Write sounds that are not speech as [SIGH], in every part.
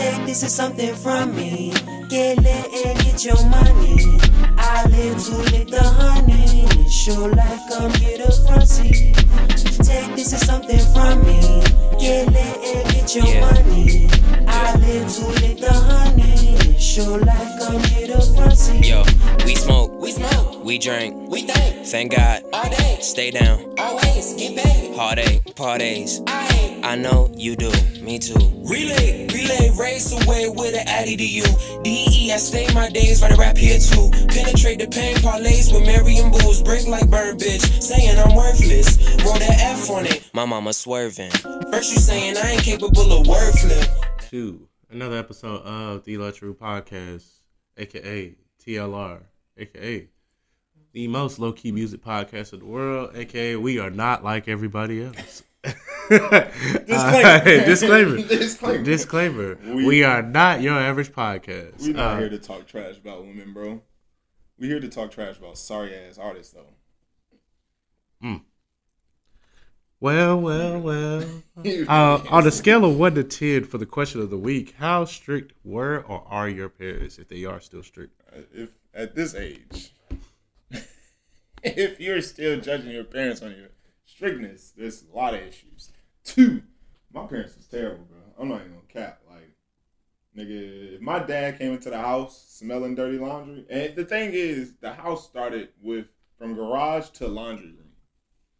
Take this as something from me. Get lit and get your money. I live to lick the honey. It's sure like come get a front seat. Take this as something from me. Get lit and get your Yeah. money. I live to lick the honey. It's sure like come get a front seat. Yo, we smoke, We smoke, we drink. we think, Thank God, all day, stay down. always get paid. Heartache, parties. I hate. I know you do, me too. Relay, relay, race away with an addy to you. DE, I stay my days, write a rap here too. Penetrate the pain, parlays with Mary and Booze. Break like bird, bitch, saying I'm worthless. Roll that F on it. My mama swerving. First you saying I ain't capable of word flip. to another episode of the Electro Podcast, aka TLR, aka the most low key music podcast in the world, aka we are not like everybody else. [LAUGHS] Disclaimer. disclaimer. [LAUGHS] Disclaimer. Disclaimer. We, We- are not your average podcast. We're not Uh, here to talk trash about women, bro. We're here to talk trash about sorry ass artists, though. well, well, well. [LAUGHS] Uh, on a scale of one to ten for the question of the week, how strict were or are your parents if they are still strict? if at this age, [LAUGHS] if you're still judging your parents on your strictness, there's a lot of issues. Two, my parents was terrible, bro. I'm not even gonna cap. Like, nigga, if my dad came into the house smelling dirty laundry, and the thing is, the house started with from garage to laundry room.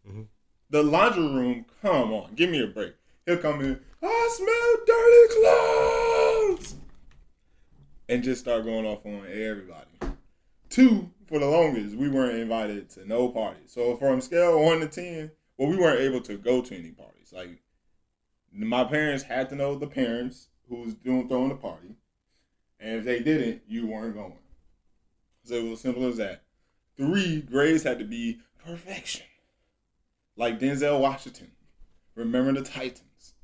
Mhm. The laundry room, come on, give me a break. He'll come in, I smell dirty clothes and just start going off on everybody. Two, for the longest, we weren't invited to no parties. So from scale one to ten, well, we weren't able to go to any parties. Like my parents had to know the parents who was doing throwing the party, and if they didn't, you weren't going. So it was as simple as that. Three, grades had to be perfection, like Denzel Washington. Remember the Titans.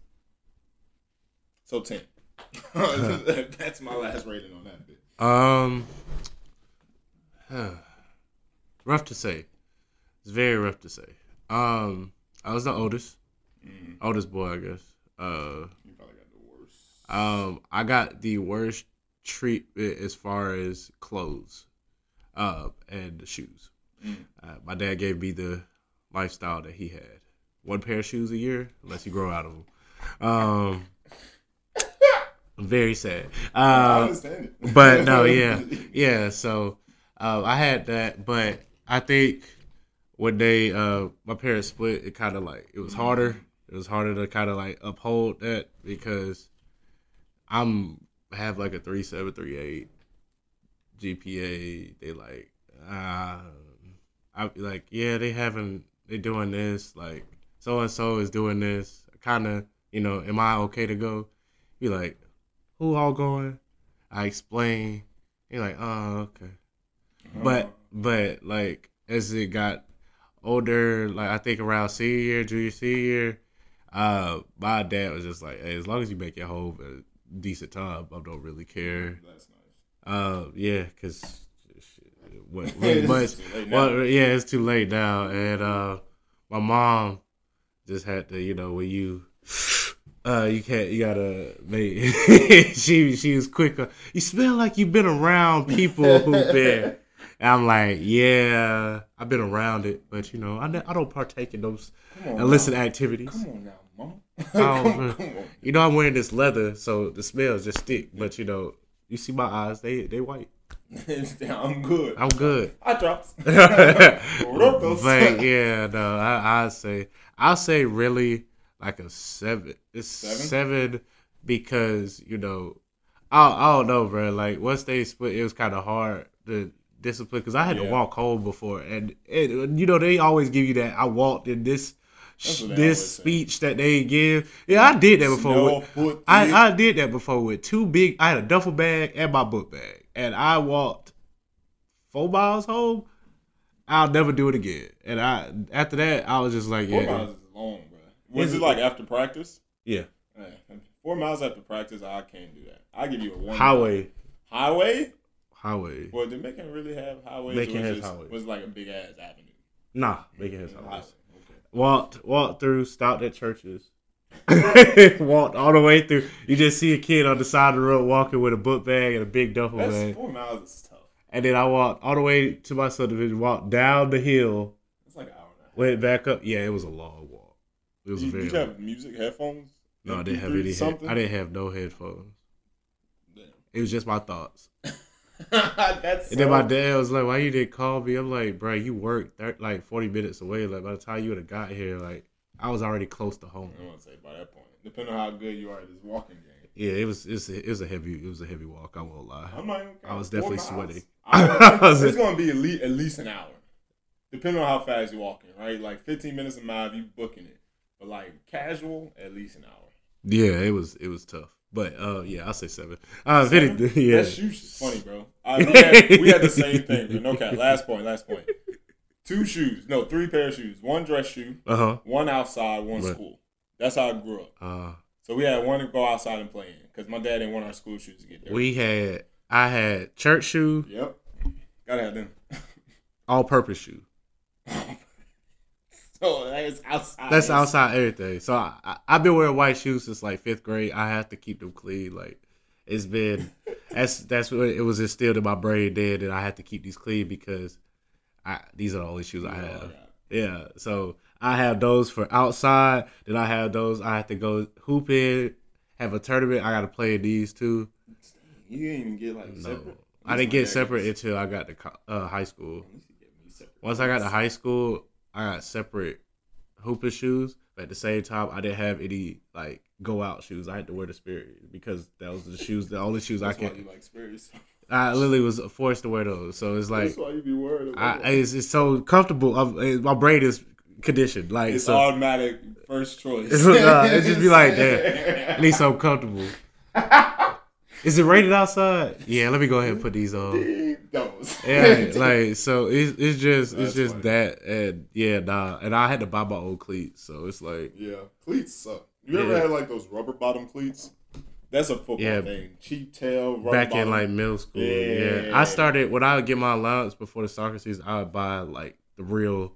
So ten. [LAUGHS] [LAUGHS] That's my last rating on that bit. Um, rough to say. It's very rough to say. Um, I was the oldest, oldest boy, I guess. Uh, You probably got the worst. um, I got the worst treatment as far as clothes, uh, and the shoes. Uh, my dad gave me the lifestyle that he had: one pair of shoes a year, unless you grow out of them. Um, [LAUGHS] very sad. I Uh, understand it. but no, [LAUGHS] yeah, yeah. So uh, I had that, but I think when they uh, my parents split, it kind of like it was harder. It was harder to kind of like uphold that because I'm have like a three seven three eight GPA. They like uh, I like yeah they having they doing this like so and so is doing this. Kind of you know, am I okay to go? Be like, who all going? I explain. You're like, oh, okay. But but like as it got older, like I think around senior year, junior senior year, uh, my dad was just like, hey, as long as you make it home a decent time, I don't really care. That's nice. Uh, yeah, cause shit, what, [LAUGHS] what much? too late now. Well, yeah, it's too late now, and uh, my mom just had to, you know, when you. Uh, you can't. You gotta make. [LAUGHS] she she was quick. uh, You smell like you've been around people who've been. And I'm like, yeah, I've been around it, but you know, I, don't- I don't partake in those illicit now. activities. Come on now, mama. [LAUGHS] Come, come on. You know, I'm wearing this leather, so the smells just stick. But you know, you see my eyes; they they white. [LAUGHS] I'm good. I'm good. I drops. [LAUGHS] but yeah, no, I I say I'll say really like a seven. It's Seven? seven, because you know I I don't know, bro. Like once they split, it was kind of hard to discipline because I had to walk home before, and it, uh, you know they always give you that. I walked in this. That's what they This speech that they give, yeah, I did that before. With- I. I did that before with two big. I had a duffel bag and my book bag, and I walked four miles home. I'll never do it again. And I after that, I was just like, Four yeah, miles is long, bro. Was Is it like after practice? yeah. Four miles after practice, I can't do that. I give you a one. Highway, Highway? Highway. Well, did Macon really have highways? Macon has just- highways. Was like a big ass avenue. Nah, making his Highway. Okay. Walked, walked through, stopped at churches, [LAUGHS] Walked all the way through. You just see a kid on the side of the road walking with a book bag and a big duffel bag. That's bag. four miles is tough. And then I walked all the way to my subdivision, walked down the hill, It's like an hour and a half. went back up. Yeah, it was a long walk. It was Did very did you long- have music headphones? No, I didn't have any. Head, I didn't have no headphones. It was just my thoughts. [LAUGHS] [LAUGHS] That's And then my dad was like, "Why you didn't call me?" I'm like, "Bro, you worked thir- like 40 minutes away. Like by the time you would have got here, like I was already close to home." I want to say by that point, depending on how good you are at this walking game. Yeah, it was. It was, a, it was a heavy. It was a heavy walk. I won't lie. I'm even. I was definitely sweaty. [LAUGHS] I was- it's gonna be at least, at least an hour, depending on how fast you're walking. Right, like 15 minutes a mile, you booking it. But like casual, at least an hour. Yeah, it was. It was tough. But uh, yeah, I'll say seven. Uh, anything, [LAUGHS] yeah. That shoe funny, bro. I, we, had, we had the same thing, bro. No cap. Last point. Last point. Two shoes. No, three pair of shoes. One dress shoe. Uh huh. One outside. One Right. school. That's how I grew up. Uh, So we had one to go outside and play in because my dad didn't want our school shoes to get dirty. we had. I had church shoe, Yep. Gotta have them. [LAUGHS] all purpose shoe. [LAUGHS] so that's outside. That's outside everything. So I, I, I've been wearing white shoes since like fifth grade. I have to keep them clean. Like it's been [LAUGHS] that's that's what it was instilled in my brain then that I had to keep these clean because I these are the only shoes I have. Yeah. So I have those for outside. Then I have those I have to go hoop in, have a tournament. I got to play in these too. You didn't even get like No, separate. I didn't get separate until I got to uh, high school. Once I got to high school, I got separate hooper shoes. But at the same time, I didn't have any like go out shoes. I had to wear the Sperry because that was the shoes, the only shoes I why could. you like Sperry's. [LAUGHS] I literally was forced to wear those. So it's like That's why you be worried I, about. it's, it's so comfortable. I'm, my brain is conditioned. Like it's so, automatic first choice. [LAUGHS] It's, uh, it just be like that. at least I'm comfortable. [LAUGHS] Is it rated outside? Yeah, let me go ahead and put these on. Those. Yeah, like so it's it's just That's it's just funny. that and yeah, nah. And I had to buy my old cleats, so it's like Yeah, cleats suck. You ever Yeah. had like those rubber bottom cleats? That's a football Yeah. thing. Cheap tail, rubber back bottom. in like middle school. Yeah. Yeah. I started when I would get my allowance before the soccer season. I would buy like the real,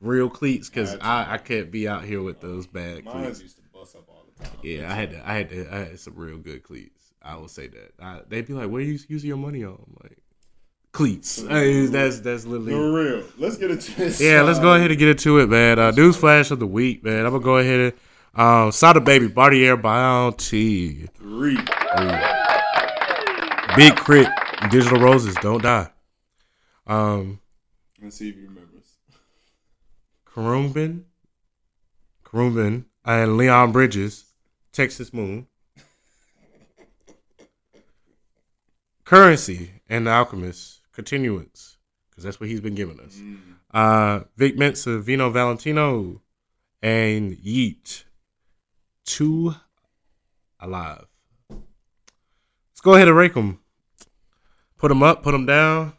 real cleats because I I can't be out here with those bad Mine cleats. used to bust up all the time. Yeah, I had to, I had to, I had some real good cleats. I will say that. I, they'd be like, "What are you using your money on?" I'm like cleats. I mean, that's that's For literally. real. Let's get into this. Yeah, let's go ahead and get into it, man. Uh, news flash of the week, man. I'm gonna go ahead and um, Sada Baby Bartier Bounty, Three. Big Krit, Digital Roses Don't Die. Um, Let's see if he remembers. Khruangbin, Khruangbin, and Leon Bridges, Texas Moon. Curren$y and the Alchemist, Continuance, because that's what he's been giving us. Uh, Vic Mensa, Vino Valentino, and Yeet. Two alive. Let's go ahead and rake them. Put them up, put them down.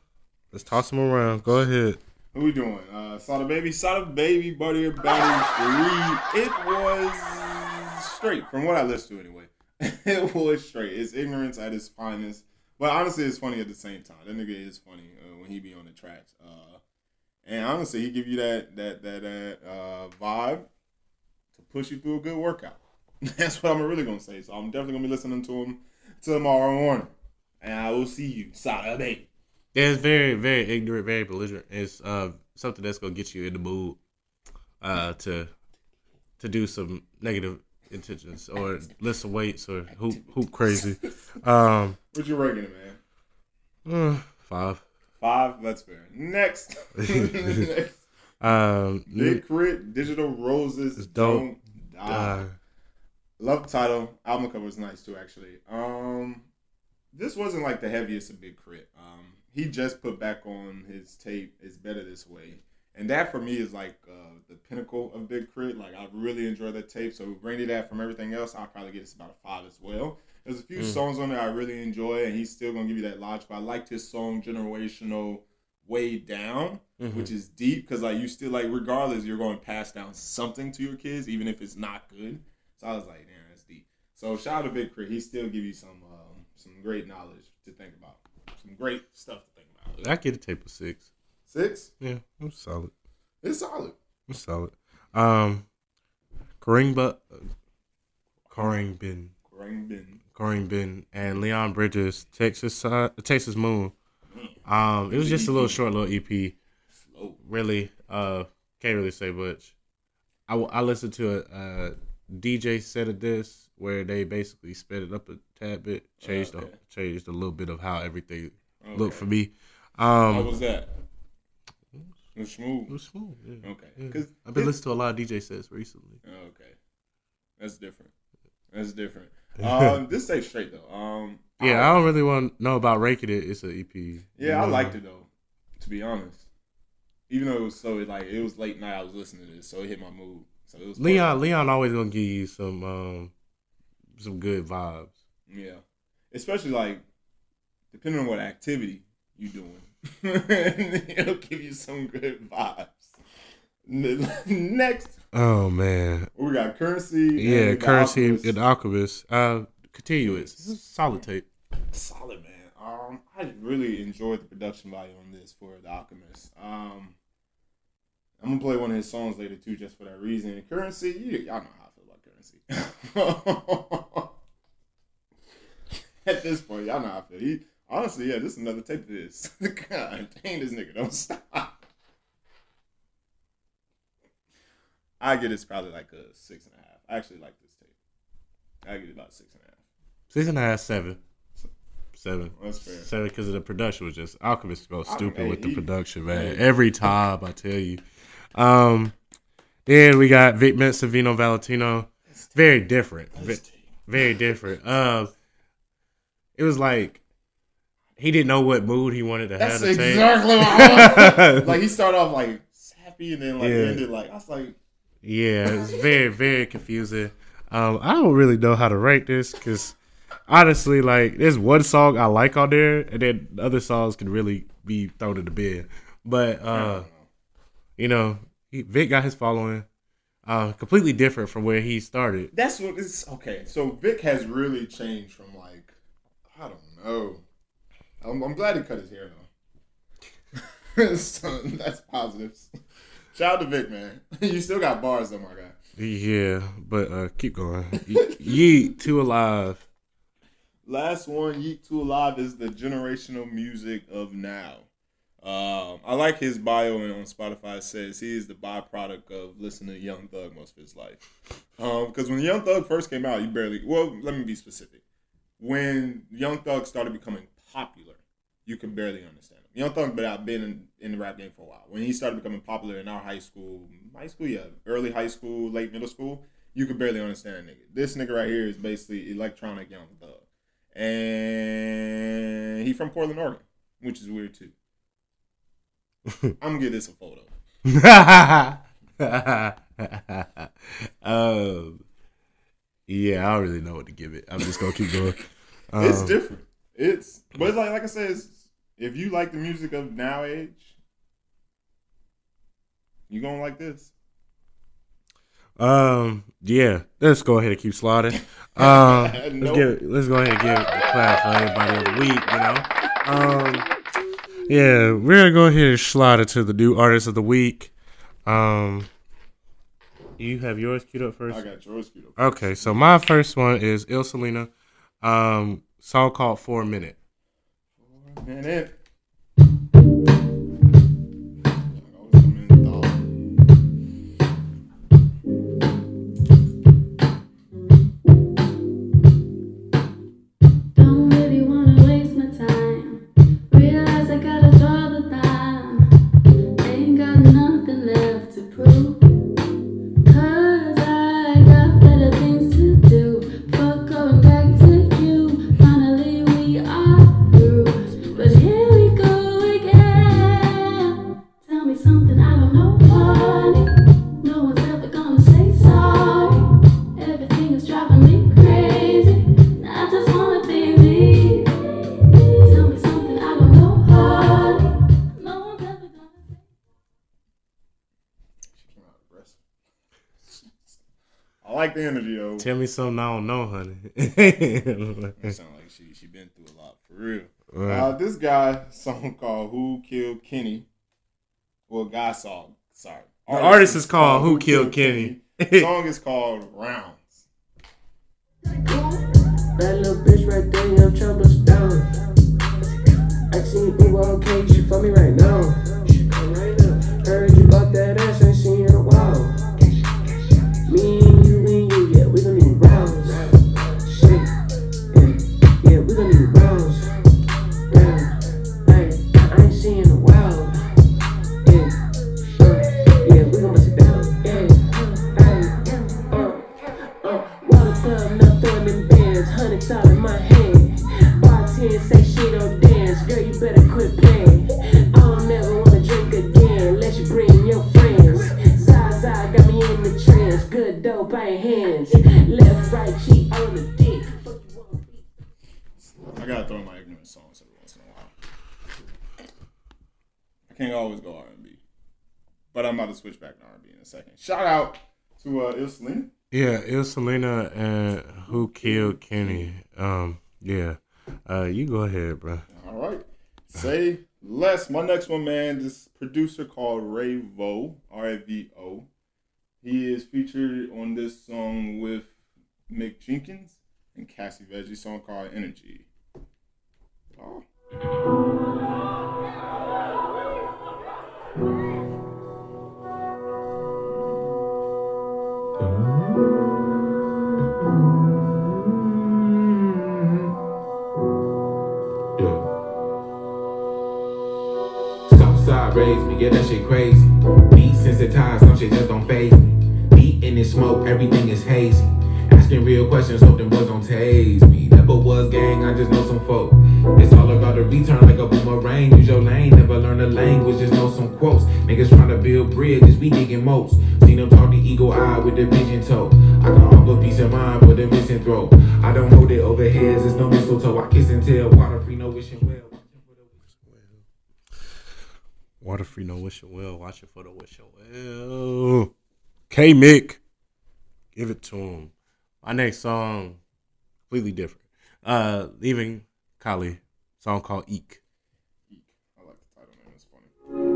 Let's toss them around. Go ahead. What we doing? Uh, Sada Baby, Sada Baby, Bartier Bounty three. It was straight from what I listened to anyway. [LAUGHS] it was straight. It's ignorance at its finest. But honestly, it's funny at the same time. That nigga is funny uh, when he be on the tracks. Uh, and honestly, he give you that that that that uh, vibe to push you through a good workout. [LAUGHS] That's what I'm really gonna say. So I'm definitely gonna be listening to him tomorrow morning. And I will see you, Baby. Yeah, it's very, very ignorant, very belligerent. It's uh, something that's gonna get you in the mood uh, to to do some negative intentions or lift some weights or hoop hoop crazy. Um, What you ranking it, man? uh, five. Five, that's fair. Next. [LAUGHS] Next. Um, Big Krit, Digital Roses, It's dope. Don't Die. uh, Love the title. Album cover is nice too, actually. Um, this wasn't like the heaviest of Big Krit. Um, he just put back on his tape. It's better this way, and that for me is like uh, the pinnacle of Big Krit. Like I really enjoy that tape. So granted that from everything else, I'll probably get this about a five as well. There's a few songs on there I really enjoy, and he's still gonna give you that lodge. But I liked his song "Generational Way Down." which is deep because like you still like regardless you're going to pass down something to your kids even if it's not good. So I was like, damn, that's deep. So shout out to Big Krit. He still give you some um, some great knowledge to think about, some great stuff to think about. I get a tape of six. Six, Yeah, I'm solid. it's solid. I'm solid. Um, Kareem, but Khruangbin, Ring Ben. Khruangbin, and Leon Bridges, Texas uh, Texas Moon. Um, it was just a little short little EP. Slow. Really, uh, can't really say much. I, w- I listened to a, a DJ set of this where they basically sped it up a tad bit, changed Okay. a, changed a little bit of how everything Okay. looked for me. How Um, was that? It was smooth. it was smooth. Yeah. Okay. Yeah. I've been listening to a lot of DJ sets recently. Okay, that's different. That's different. [LAUGHS] Um, this stays straight though. Um, Yeah, I don't really want to know about ranking it. It's an EP. yeah, I Um, liked it though. To be honest, even though it was so like it was late night, I was listening to this, so it hit my mood. So it was Leon, Leon always gonna give you some um some good vibes. Yeah, especially like depending on what activity you're doing, [LAUGHS] it'll give you some good vibes. [LAUGHS] Next, Oh man, we got Curren$y. yeah, Curren$y Alchemist. and Alchemist. Uh, Continuance. This is solid tape. solid man. Um, I really enjoyed the production value on this for the Alchemist. Um, I'm gonna play one of his songs later too, just for that reason. Curren$y, you, y'all know how I feel about Curren$y. [LAUGHS] At this point, y'all know how I feel. He honestly, yeah, this is another tape of this. [LAUGHS] God dang, this nigga don't stop. I get it's probably like a six and a half. I actually like this tape. I get it about six and a half. Six and a half, seven, seven, That's fair. seven. Because of the production was just Alchemist goes stupid with the production, man. Every time I tell you. Um, then we got Vic Mensa, Vino Valentino. Very different. Ve- very different. Um, it was like he didn't know what mood he wanted to That's have tape. exactly what I was. [LAUGHS] like he started off like sappy and then like Yeah. ended like I was like Yeah, it's very very confusing. Um, I don't really know how to rank this because honestly, like there's one song I like on there, and then other songs can really be thrown in the bin. But uh, know. you know, he, Vic got his following. Uh, completely different from where he started. That's what it's okay. So Vic has really changed from like I don't know. I'm, I'm glad he cut his hair though. [LAUGHS] so that's positives. Shout out to Vic, man. [LAUGHS] you still got bars though, my guy. Yeah, but uh, keep going. Yeet two alive. Last one, Yeet Too Alive, is the generational music of now. Um, I like his bio and on Spotify. It says he is the byproduct of listening to Young Thug most of his life. Because when Young Thug first came out, you barely. Well, let me be specific. When Young Thug started becoming popular, you could barely understand him. Young Thug been out been in, in the rap game for a while. When he started becoming popular in our high school, high school, yeah, early high school, late middle school, you could barely understand a nigga. This nigga right here is basically electronic Young Thug and he from Portland, Oregon, which is weird too. [LAUGHS] I'm gonna give this a photo. [LAUGHS] um, yeah, I don't really know what to give it. I'm just gonna keep going. [LAUGHS] it's Um, different. It's but it's like like I said, it's, if you like the music of now age, you gonna like this. Um, yeah, let's go ahead and keep slotting. Um, [LAUGHS] let's give, let's go ahead and give a clap for everybody of the week. You know, um, yeah, we're gonna go ahead and slide to the new artist of the week. Um, you have yours queued up first. I got yours, Keto. Okay, so my first one is Ilselena, um, song called Four Minute. Man, it. Tell me something I don't know, honey. [LAUGHS] It sound like she she been through a lot for real. Uh, this guy song called "Who Killed Kenny." Well, guy song. Sorry, The artist is called Who Killed Kenny. The song is called Rounds. That little bitch right there, young trouble down. I seen people okay, she for me right now. Gotta throw my ignorant songs every once in a while. I can't always go R and B, but I'm about to switch back to R and B in a second. Shout out to uh, Ilselena. Yeah, was Selena and Who Killed Kenny. Um, yeah. Uh, you go ahead, bro. All right, say less. My next one, man. This producer called Ravo, R A V O. He is featured on this song with Mick Jenkins and Cassie Veggie, song called Energy. Oh. Raised me, yeah, that shit crazy. Beat sensitized, some shit just don't phase me. Beat in this smoke, everything is hazy. Asking real questions, hope them boys don't tase me. Never was gang, I just know some folk. It's all about the return like a boomerang. Use your lane, never learn the language, just know some quotes. Niggas trying to build bridges, we digging most. Seen them talk eagle eye with the pigeon toe. I can offer peace of mind for the missing throat. I don't hold it over heads, it's no mistletoe. I kiss and tell, water free, no wishing well. Water free, no wishing well. Watch it for the wishing well. K Mick, give it to him. My next song, completely different. Uh, leaving Kali, song called Eek. Eek. I like the title, man. It's funny.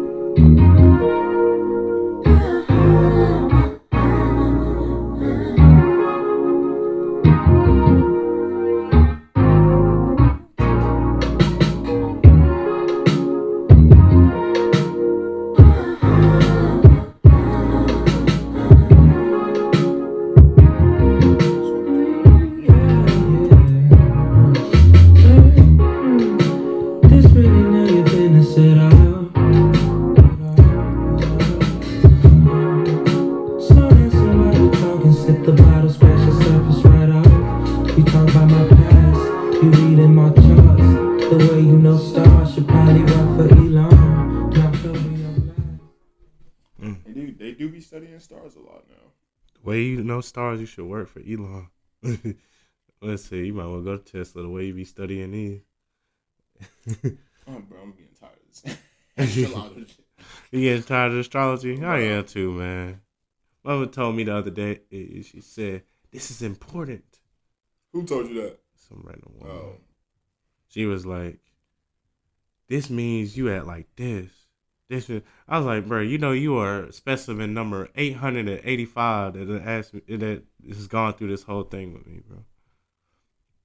Way you know stars, you should work for Elon. [LAUGHS] Let's see, you might well go to Tesla the way you be studying these. [LAUGHS] Oh, bro, I'm getting tired of this. [LAUGHS] Astrology. You getting tired of astrology? I oh, am too, man. Mama told me the other day, she said, This is important. Who told you that? Some random woman. Oh, She was like, This means you act like this. This is, I was like, bro, you know you are specimen number 885 that asked me, that has gone through this whole thing with me, bro.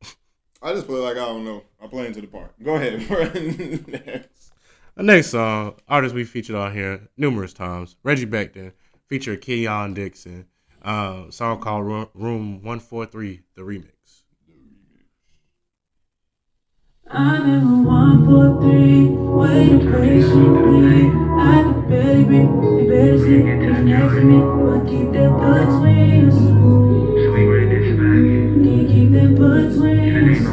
[LAUGHS] I just play like I don't know. I play into the part. Go ahead, bro. [LAUGHS] Next. The next song, artist we featured on here numerous times, Reggie Becton, featured Keon Dixon, uh, song called Room, Room 143, the remix. I never one, four, three, wait patiently. I could barely breathe, you better sleep, get next to me, but keep that between us. Can you keep that between us?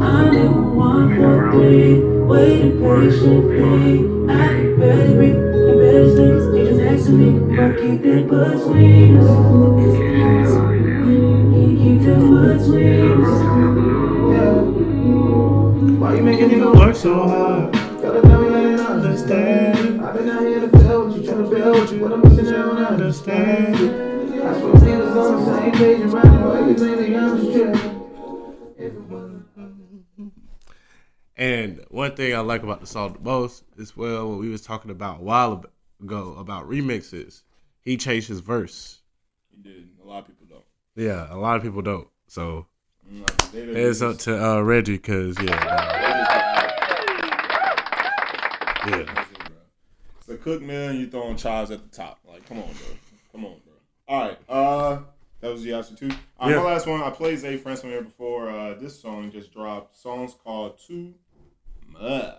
I never one, four, three, wait patiently. I could barely breathe, you better sleep, get next to me, but keep that between us. Can you keep that between us? Why you making nigga Work so hard, Gotta tell me I didn't understand. I've been out here to build you, trying to build you, but I'm missing out on understand. I swear we was on the same page and running away, you think I'm just tripping. And one thing I like about the song the most is well what we was talking about a while ago about remixes. He changed his verse. He did. A lot of people don't. Yeah, a lot of people don't. So Mm, it's up to uh, Reggie because yeah, the- yeah. It's a cook meal and you throwing chives at the top. Like, come on, bro. Come on, bro. All right. Uh, that was the answer two. All right, Yeah. my last one. I played Zay from here before. Uh, this song just dropped. Song's called Too Much.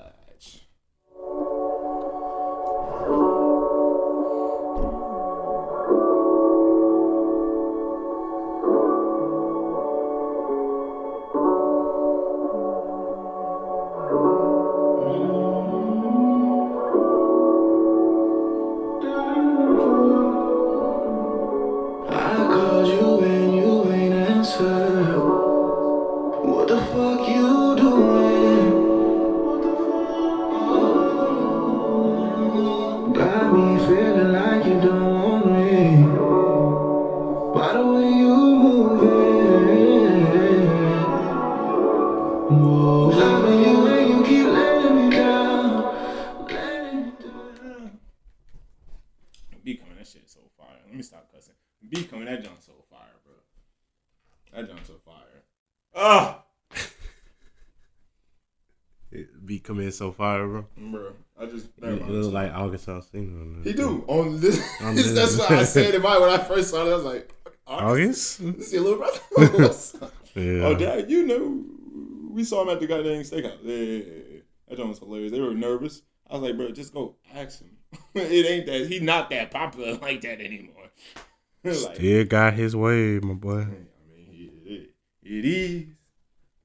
B coming, that shit so fire. Let me stop cussing. B coming, that junk so fire, bro. That junk so fire. Ah, [LAUGHS] It be coming so far, bro. bro. I just It, it look like August Alsina. He do on this. [LAUGHS] On [LAUGHS] that's this. what I said in my when I first saw it. I was like, August? This is your little brother. Yeah. Oh, dad, you know, we saw him at the goddamn steakhouse. Yeah, yeah, yeah. That joint was hilarious. They were nervous. I was like, bro, just go ask him. [LAUGHS] it ain't that. He's not that popular [LAUGHS] like that anymore. [LAUGHS] like, Still got his way, my boy. I mean, it, it is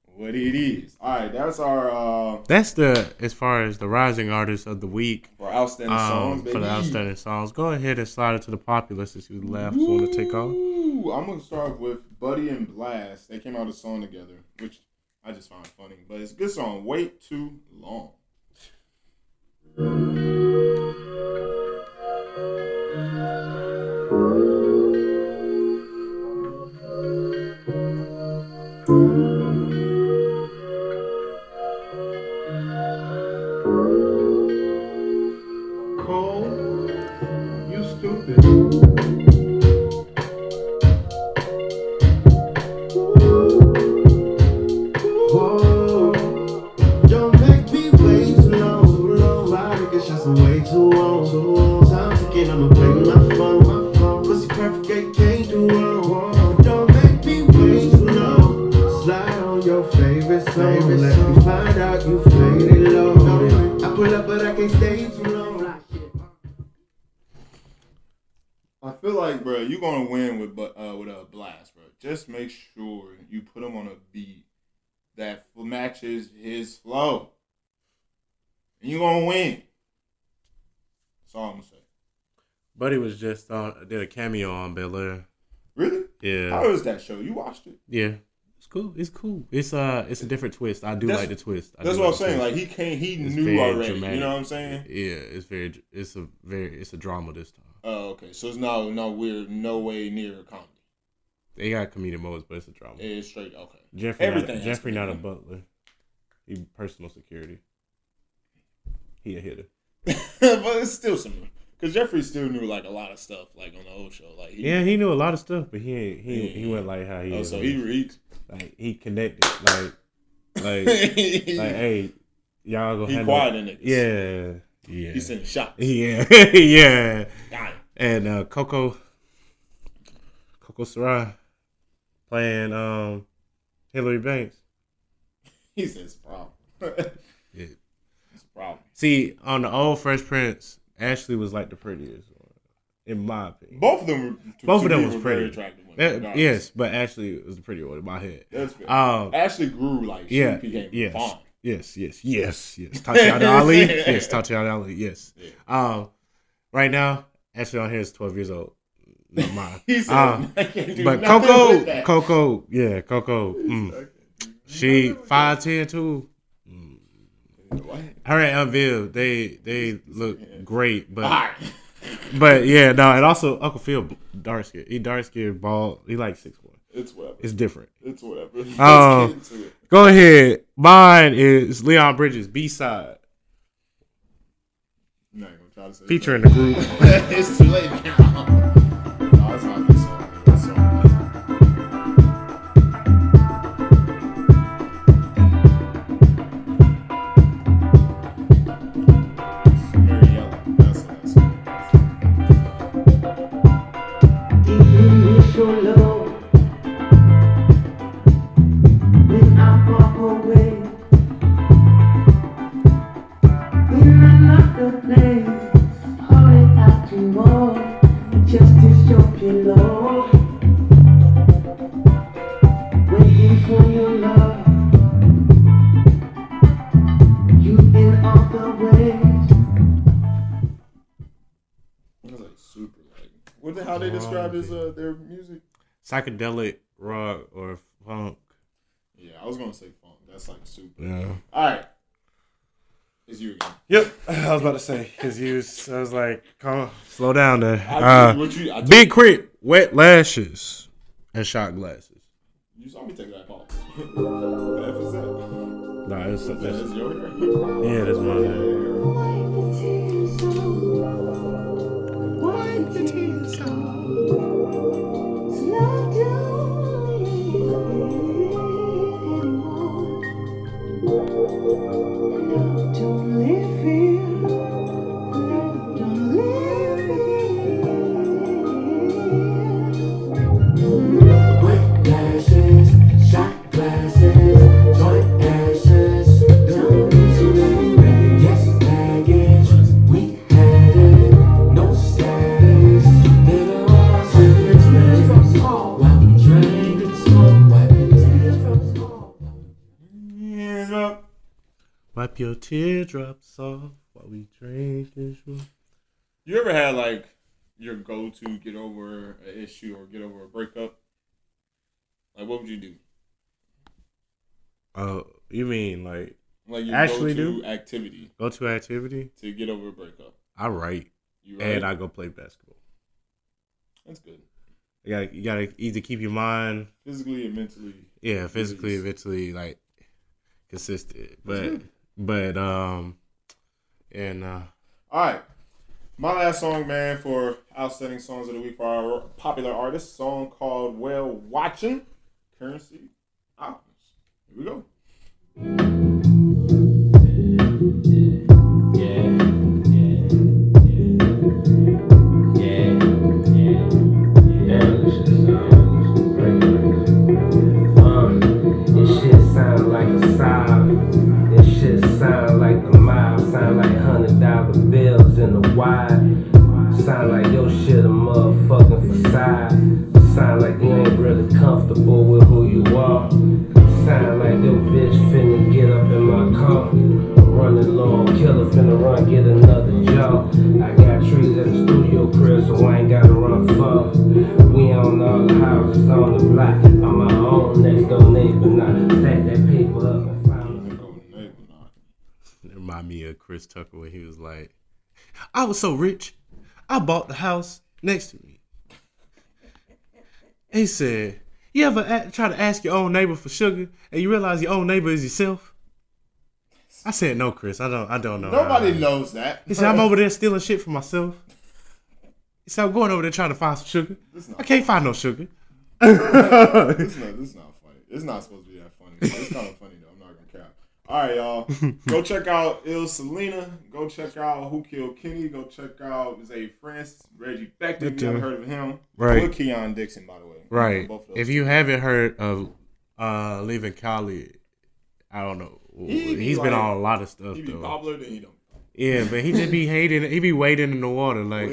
what it is. All right, that's our uh That's the as far as the rising artist of the week for outstanding songs, um, baby. for the outstanding songs. Go ahead and slide it to the popular since you last want to take off. I'm gonna start with Buddy and Blxst. They came out a song together, which I just find funny, but it's a good song. Wait too long. Buddy was just on did a cameo on Bel Air. Really? Yeah, How is that show? You watched it? yeah. It's cool. It's cool. It's uh, it's a different twist. I do That's- like the twist. I That's what I'm saying. twist. Like he came, he It's knew already. dramatic. You know what I'm saying? Yeah, it's very. It's a very. It's a drama this time. Oh, okay. So it's no, no weird, no way near comedy. They got comedic moments, but it's a drama. It's straight. Okay. Geoffrey, Everything not, Geoffrey, not a butler. He personal security. He a hitter. [LAUGHS] but it's still similar because Geoffrey still knew like a lot of stuff like on the old show. Like he, Yeah, he knew a lot of stuff, but he ain't, he he went like how he Oh, is. so now. he, he like he connected like like [LAUGHS] like hey y'all go he handle quiet in niggas. yeah yeah He sending shots. [LAUGHS] yeah [LAUGHS] yeah Got him. and uh Coco Coco Sarai playing um Hilary Banks. He said it's a problem. Yeah. It's a problem. See on the old Fresh Prince, Ashley was like the prettiest, one, in my opinion. Both of them. Both of them was pretty. attractive. Yeah, regardless. yes, but Ashley was the prettier one in my head. That's fair. Um, Ashley grew like she yeah, became yes, fine. yes, yes, yes, yes. Tatiana Ali, [LAUGHS] yes, Tatiana Ali, yes. Yeah. Um, right now, Ashley on here is twelve years old. Not mine. [LAUGHS] Said, Um, I can't do but Coco. Coco, yeah, Coco. Mm. She five ten too. Her and Unveiled, they they look great, but right. [LAUGHS] but yeah, no, and also Uncle Phil dark skin. He dark skin, bald. He like six one. It's whatever. It's different. It's whatever. Um, it. Go ahead. Mine is Leon Bridges B side I'm not gonna try to say featuring the group. [LAUGHS] it's too late Psychedelic rock or funk. Yeah, I was gonna say funk. That's like super. Yeah. All right, it's you again. Yep. [LAUGHS] I was about to say because you was. I was like, come on, slow down there. Uh, you, I Big Krit, wet lashes, and shot glasses. You saw me take that pause. [LAUGHS] what the F is that? Nah, it's, That it's, is your hair. [LAUGHS] yeah, that's mine. Wipe your teardrops off while we drink and smoke. You ever had like your go to get over an issue or get over a breakup? Like, what would you do? Oh, you mean like Like your Actually go-to do? activity go to activity? to get over a breakup. I write You right? and I go play basketball. That's good. You gotta, you gotta either keep your mind, Physically and mentally. yeah, physically, and mentally, like consistent. But, good. But um, and uh, All right. My last song, man, for outstanding songs of the week for our popular artist, song called Whale Watching, Curren$y Albums. Here we go. Facade. Sound like you ain't really comfortable with who you are. Sound like your bitch finna get up in my car. Running low, killer finna run, get another job. I got trees at the studio crib, so I ain't gotta run far. We on all the houses on the block. I'm my own next door neighbor now. Stack that paper up and find. It remind me of Chris Tucker when he was like, "I was so rich, I bought the house next to me." He said, "You ever a- try to ask your own neighbor for sugar, and you realize your own neighbor is yourself?" I said, "No, Chris, I don't. I don't know." Nobody how." knows that. He said, "I'm over there stealing shit for myself." He said, "I'm going over there trying to find some sugar. I can't find no sugar." [LAUGHS] this, not, this is not funny. It's not supposed to be that funny. It's kind of funny, though. I'm not going to cap. All right, y'all. [LAUGHS] Go check out Ilselena. Go check out Who Killed Kenny. Go check out Jay Prince, Reggie Becton. If you haven't heard of him. Right. Or Keon Dixon, by the way. Right. Both of those If you haven't heard of uh Leven Kali, I don't know. He be He's been like- on a lot of stuff He be though. popular, then he don't. Yeah, but he just be [LAUGHS] hating. He be wading in the water like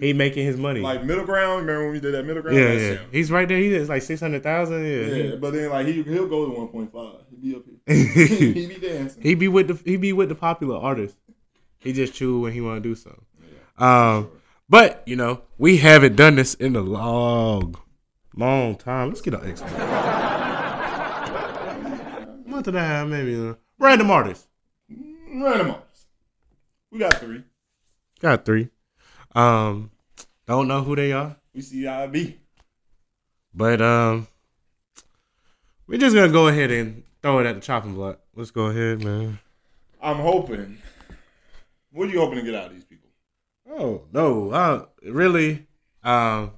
he making his money. Like middle ground. Remember when we did that middle ground? yeah, yeah. him. He's right there. He is like six hundred thousand. Yeah, Yeah, but then like he he'll go to one point five. He be up here. [LAUGHS] he be dancing. he be with the he be with the popular artists. He just choose when he want to do something. Um, but you know we haven't done this in a long, long time. Let's get an expert. [LAUGHS] Month and a half, maybe. Uh, random artists. Random artists. We got three. Got three. Um, don't know who they are, We see IB. but um, we're just gonna go ahead and throw it at the chopping block. Let's go ahead, man. I'm hoping. What are you hoping to get out of these people? Oh no, uh, really? Um,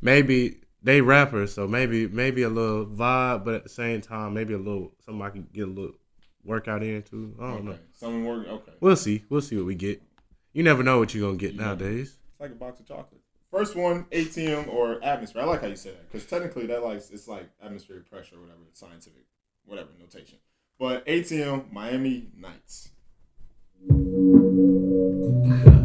maybe they rappers, so maybe maybe a little vibe, but at the same time, maybe a little something I can get a little workout into. I don't know. Okay. Someone work. Okay. We'll see. We'll see what we get. You never know what you're gonna get You never- nowadays. It's like a box of chocolate. First one, ATM or atmosphere. I like how you say that because technically that like it's like atmospheric pressure or whatever. It's scientific whatever notation. But ATM Miami Nights. [LAUGHS]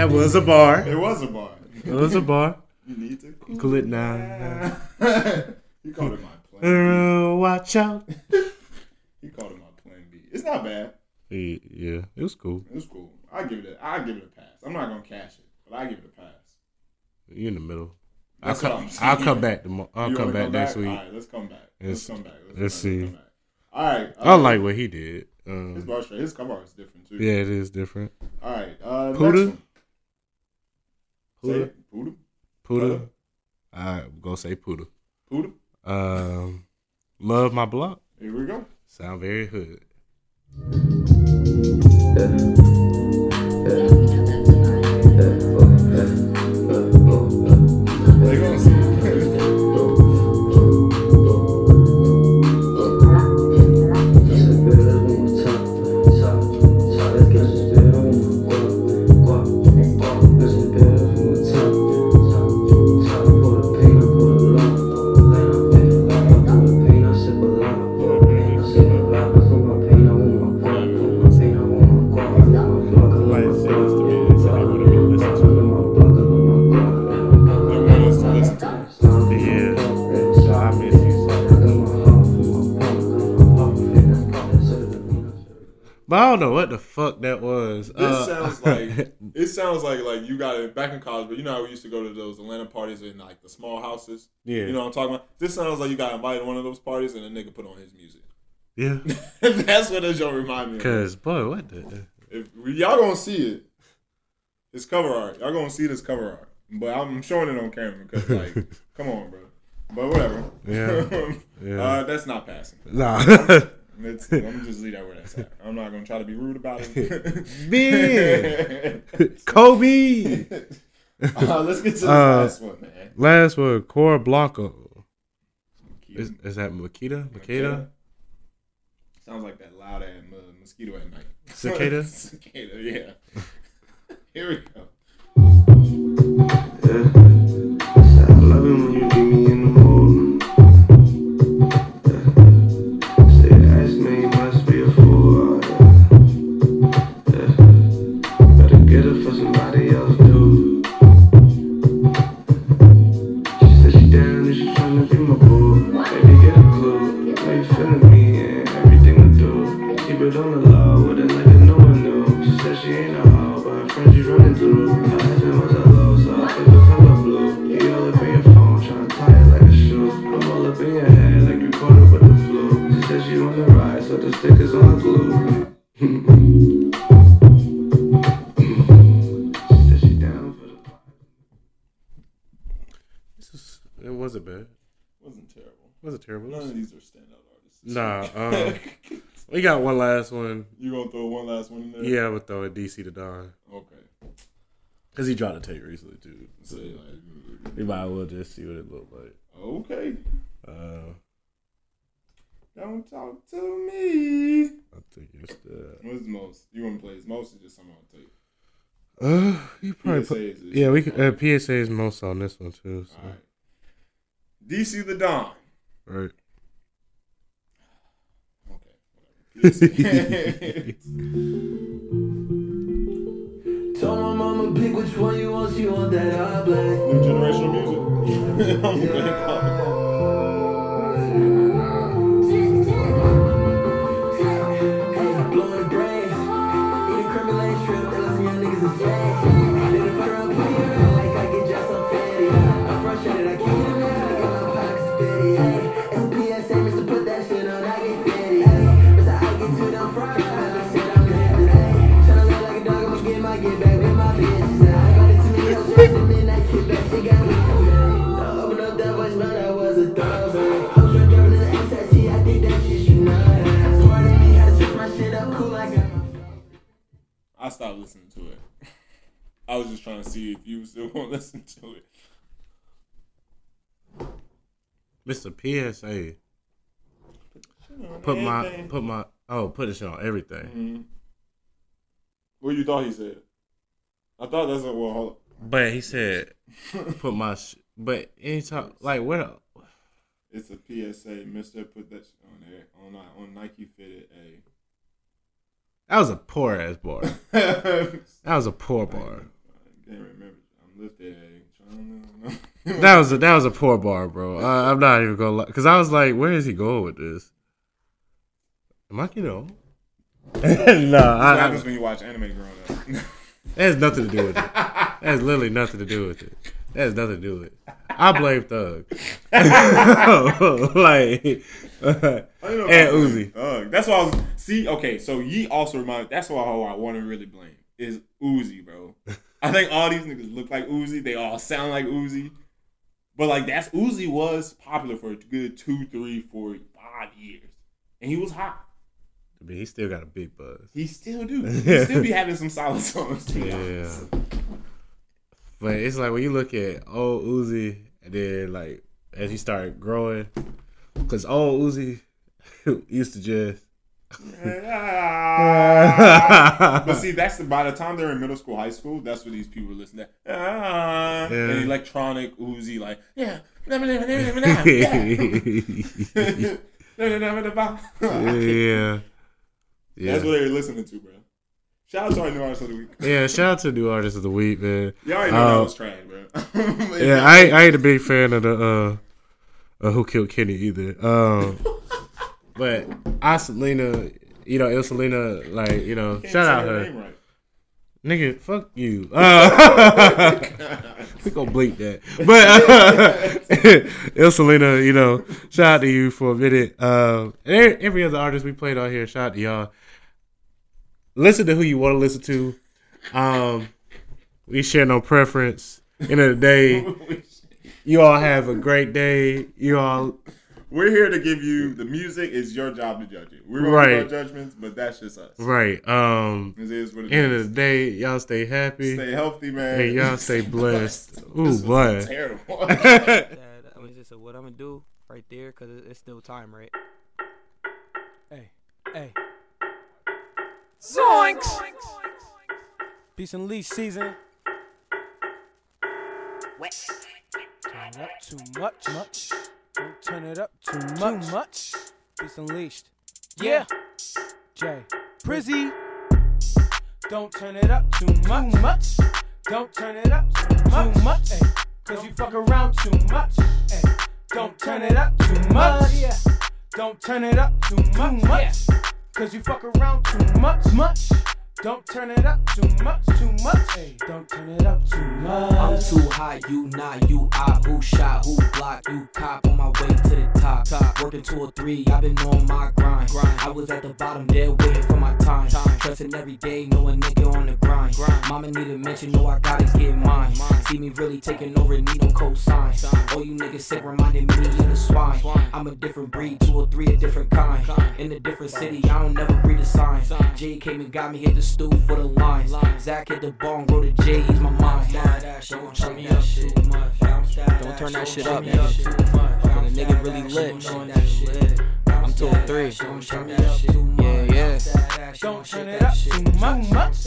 That was a bar. It was a bar. It was a bar. You need to Cool it now. [LAUGHS] you called it my plan. Uh, watch out. [LAUGHS] You called it my plan B. It's not bad. Yeah, yeah, it was cool. It was cool. I give it. A, I give it a pass. I'm not gonna cash it, but I give it a pass. You in the middle. I'll what come. I'm saying. I'll come back tomorrow. I'll You come wanna back next week. right, let's come back. Let's, Let's- come back. Let's, let's come see. Back. All right. I like what he did. his Um, bar. His cover art is different too. yeah, it is different. All right. Uh, puddaH? Next one. Say puddaH, it. puddaH. puddaH. I go say puddaH. puddaH. Um, love my block. Here we go. Sound very hood. They you got it back in college, but you know how we used to go to those Atlanta parties in like the small houses. yeah, You know what I'm talking about? This sounds like you got invited to one of those parties and a nigga put on his music. yeah. [LAUGHS] That's what this show remind me of. Cause boy, what the? If y'all gonna see it, it's cover art. Y'all gonna see this cover art, but I'm showing it on camera because like, [LAUGHS] come on, bro. But whatever. Yeah. [LAUGHS] Yeah. uh, that's not passing. Nah. It's, I'm gonna just leave that where that's at. I'm not gonna try to be rude about it. [LAUGHS] Man. [LAUGHS] Kobe. [LAUGHS] uh, let's get to the Uh, last one, man. Last one, Cora Blanco. Is, is that Makita? Makita? Makeda? Sounds like that loud ass uh, mosquito at night. Cicada? Cicada, yeah. Here we go. I Nah. [LAUGHS] Um, we got one last one. you gonna throw one last one in there? Yeah, I would throw a DC The Don Okay. because he dropped a tape recently too. So, So like, we might as well just see what it looked like. okay. Uh, Don't talk to me. I think it's the. What's the most? You want to play his most or just something on tape? Uh, you probably PSA put. is- is- Yeah, we could, uh, PSA is most on this one too. So. All right. DC the Don. Right. Told my mama pick which one you want, she want that all black. New generational music. [LAUGHS] stopped listening to it. I was just trying to see if you still [LAUGHS] want to listen to it. Mr. PSA. Put my put my oh put this shit on everything. Mhm. What you thought he said? I thought that's what. Well, hold But he said [LAUGHS] put my sh- but anytime like what a- It's a PSA. Mister, put that on there on on Nike Fitted A. that was a poor ass bar. [LAUGHS] That was a poor bar. I can't remember. I'm lifted A. Trying to- That was a that was a poor bar, bro. I, I'm not even gonna lie, cause I was like, where is he going with this? Am I old? [LAUGHS] no, What I, happens when you watch anime growing up? that has nothing to do with it. That has literally nothing to do with it. That has nothing to do with it. I blame Thug. [LAUGHS] like, I don't know if and Uzi. Thug. That's why I was see. Okay, so Ye also remind. That's why who I want to really blame is Uzi, bro. I think all these niggas look like Uzi. They all sound like Uzi. But like that's Uzi was popular for a good two, three, four, five years, and he was hot. But he still got a big buzz. He still do. He [LAUGHS] still be having some solid songs. Yeah. honest. But it's like when you look at old Uzi and then like as he started growing, because old Uzi used to just but see, that's the, by the time they're in middle school, high school, that's what these people listen to. Ah, Yeah. And electronic Uzi, like yeah, yeah, yeah, That's what they're listening to, bro. Shout out to our new artist of the week. yeah. Shout out to new artist of the week, man. You already know that Uh, was trash, bro. [LAUGHS] Yeah, I ain't- I ain't a big fan of the uh, uh Whokilledkenny either. Um, [LAUGHS] but Ilselena, you know, Ilselena, like you know, shout out her her. right. Nigga, fuck you. [LAUGHS] Uh, we gonna bleep that. But uh, Ilselena, you know, shout out to you for a minute. Um, every, every other artist we played on here, shout out to y'all. Listen to who you want to listen to. Um, we share no preference. End of the day, [LAUGHS] you all have a great day. You all We're here to give you the music. It's your job to judge it. We're gonna Right. our judgments, but that's just us. right. Um, It is what it end is. of the day, y'all stay happy. Stay healthy, man. Hey, y'all stay [LAUGHS] blessed. This Ooh, was boy. terrible. that, [LAUGHS] I mean, just what I'm gonna do right there because it's still time, right? Hey, hey. Zoinks! Peace and leash season. Turn it up too much, much. Don't turn it up too much, too much. Peace unleashed. Yeah. Jay. Prizzy. Don't turn it up too much, Too much. Don't turn it up too much, too much. Ay, Cause you fuck around too much. Ay, Don't turn it up too much. Yeah. Don't turn it up too much, much. Cause you fuck around too much, much. Don't turn it up too much, too much. Ay, Don't turn it up too much. I'm too high, you not, you I who shot, who block, you cop on my way to the top. top. Working two or three, I've been on my grind. grind. I was at the bottom there waiting for my time. time. Stressing every day, know a nigga on the grind. grind. Mama need a mention, know I gotta get mine. mine. See me really taking over, need no cosign. All you niggas sick reminding me of the swine. I'm a different breed, two or three a different kind. In a different city, I don't never read a sign. Jay came and got me hit the stool for the lines. Zach hit the bong, wrote a J, he's my mind. Don't turn me up too much. Don't turn that shit up, nigga. When a nigga really lit. I'm two or three. Don't turn me up too much. Yeah, yeah. Don't turn it up too much.